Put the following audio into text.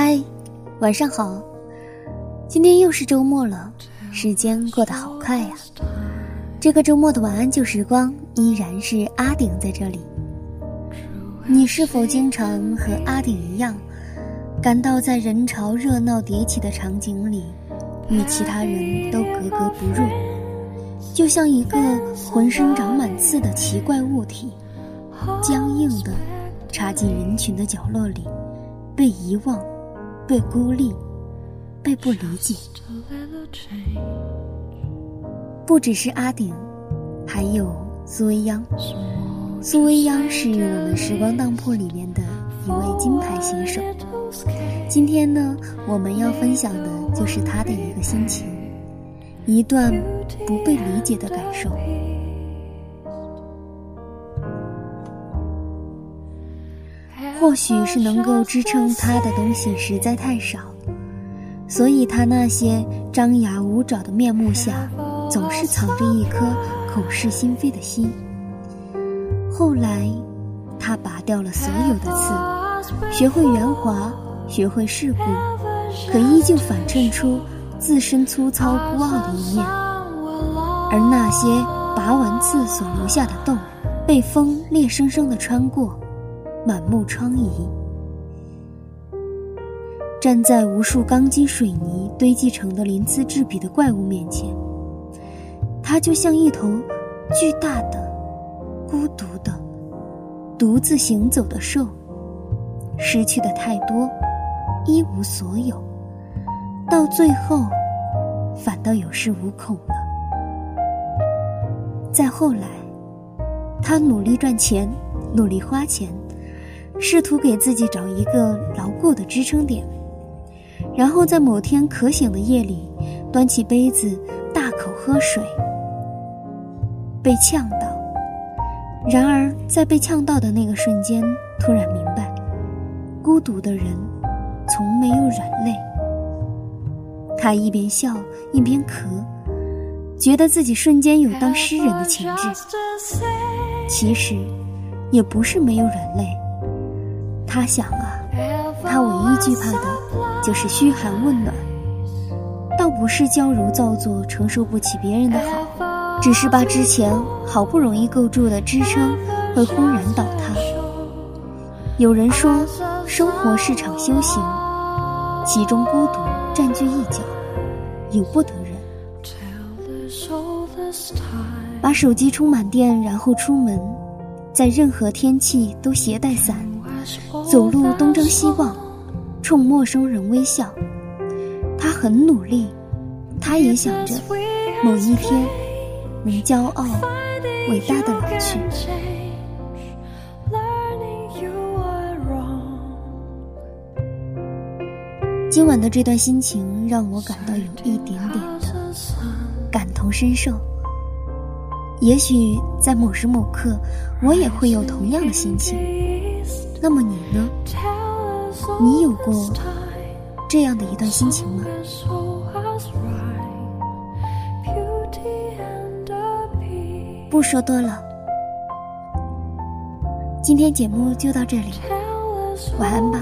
嗨，晚上好！今天又是周末了，时间过得好快呀。这个周末的晚安旧时光依然是阿顶在这里。你是否经常和阿顶一样，感到在人潮热闹迭起的场景里，与其他人都格格不入，就像一个浑身长满刺的奇怪物体，僵硬的插进人群的角落里，被遗忘。被孤立，被不理解。不只是阿顶，还有苏未央。苏未央是我们时光当铺里面的一位金牌选手。今天呢，我们要分享的就是他的一个心情，一段不被理解的感受。或许是能够支撑他的东西实在太少，所以他那些张牙舞爪的面目下，总是藏着一颗口是心非的心。后来，他拔掉了所有的刺，学会圆滑，学会世故，可依旧反衬出自身粗糙孤傲的一面。而那些拔完刺所留下的洞，被风烈生生的穿过。满目疮痍，站在无数钢筋水泥堆积成的鳞次栉比的怪物面前，他就像一头巨大的、孤独的、独自行走的兽，失去的太多，一无所有，到最后，反倒有恃无恐了。再后来，他努力赚钱，努力花钱。试图给自己找一个牢固的支撑点，然后在某天渴醒的夜里，端起杯子大口喝水。被呛到，然而在被呛到的那个瞬间，突然明白，孤独的人从没有软肋。他一边笑一边咳，觉得自己瞬间有当诗人的潜质。其实，也不是没有软肋。他想啊，他唯一惧怕的，就是嘘寒问暖，倒不是娇柔造作，承受不起别人的好，只是把之前好不容易构筑的支撑会轰然倒塌。有人说，生活是场修行，其中孤独占据一角，由不得人。把手机充满电，然后出门，在任何天气都携带伞。走路东张西望，冲陌生人微笑。他很努力，他也想着某一天能骄傲、伟大的老去。今晚的这段心情让我感到有一点点的感同身受。也许在某时某刻，我也会有同样的心情。那么你呢？你有过这样的一段心情吗？不说多了，今天节目就到这里，晚安吧。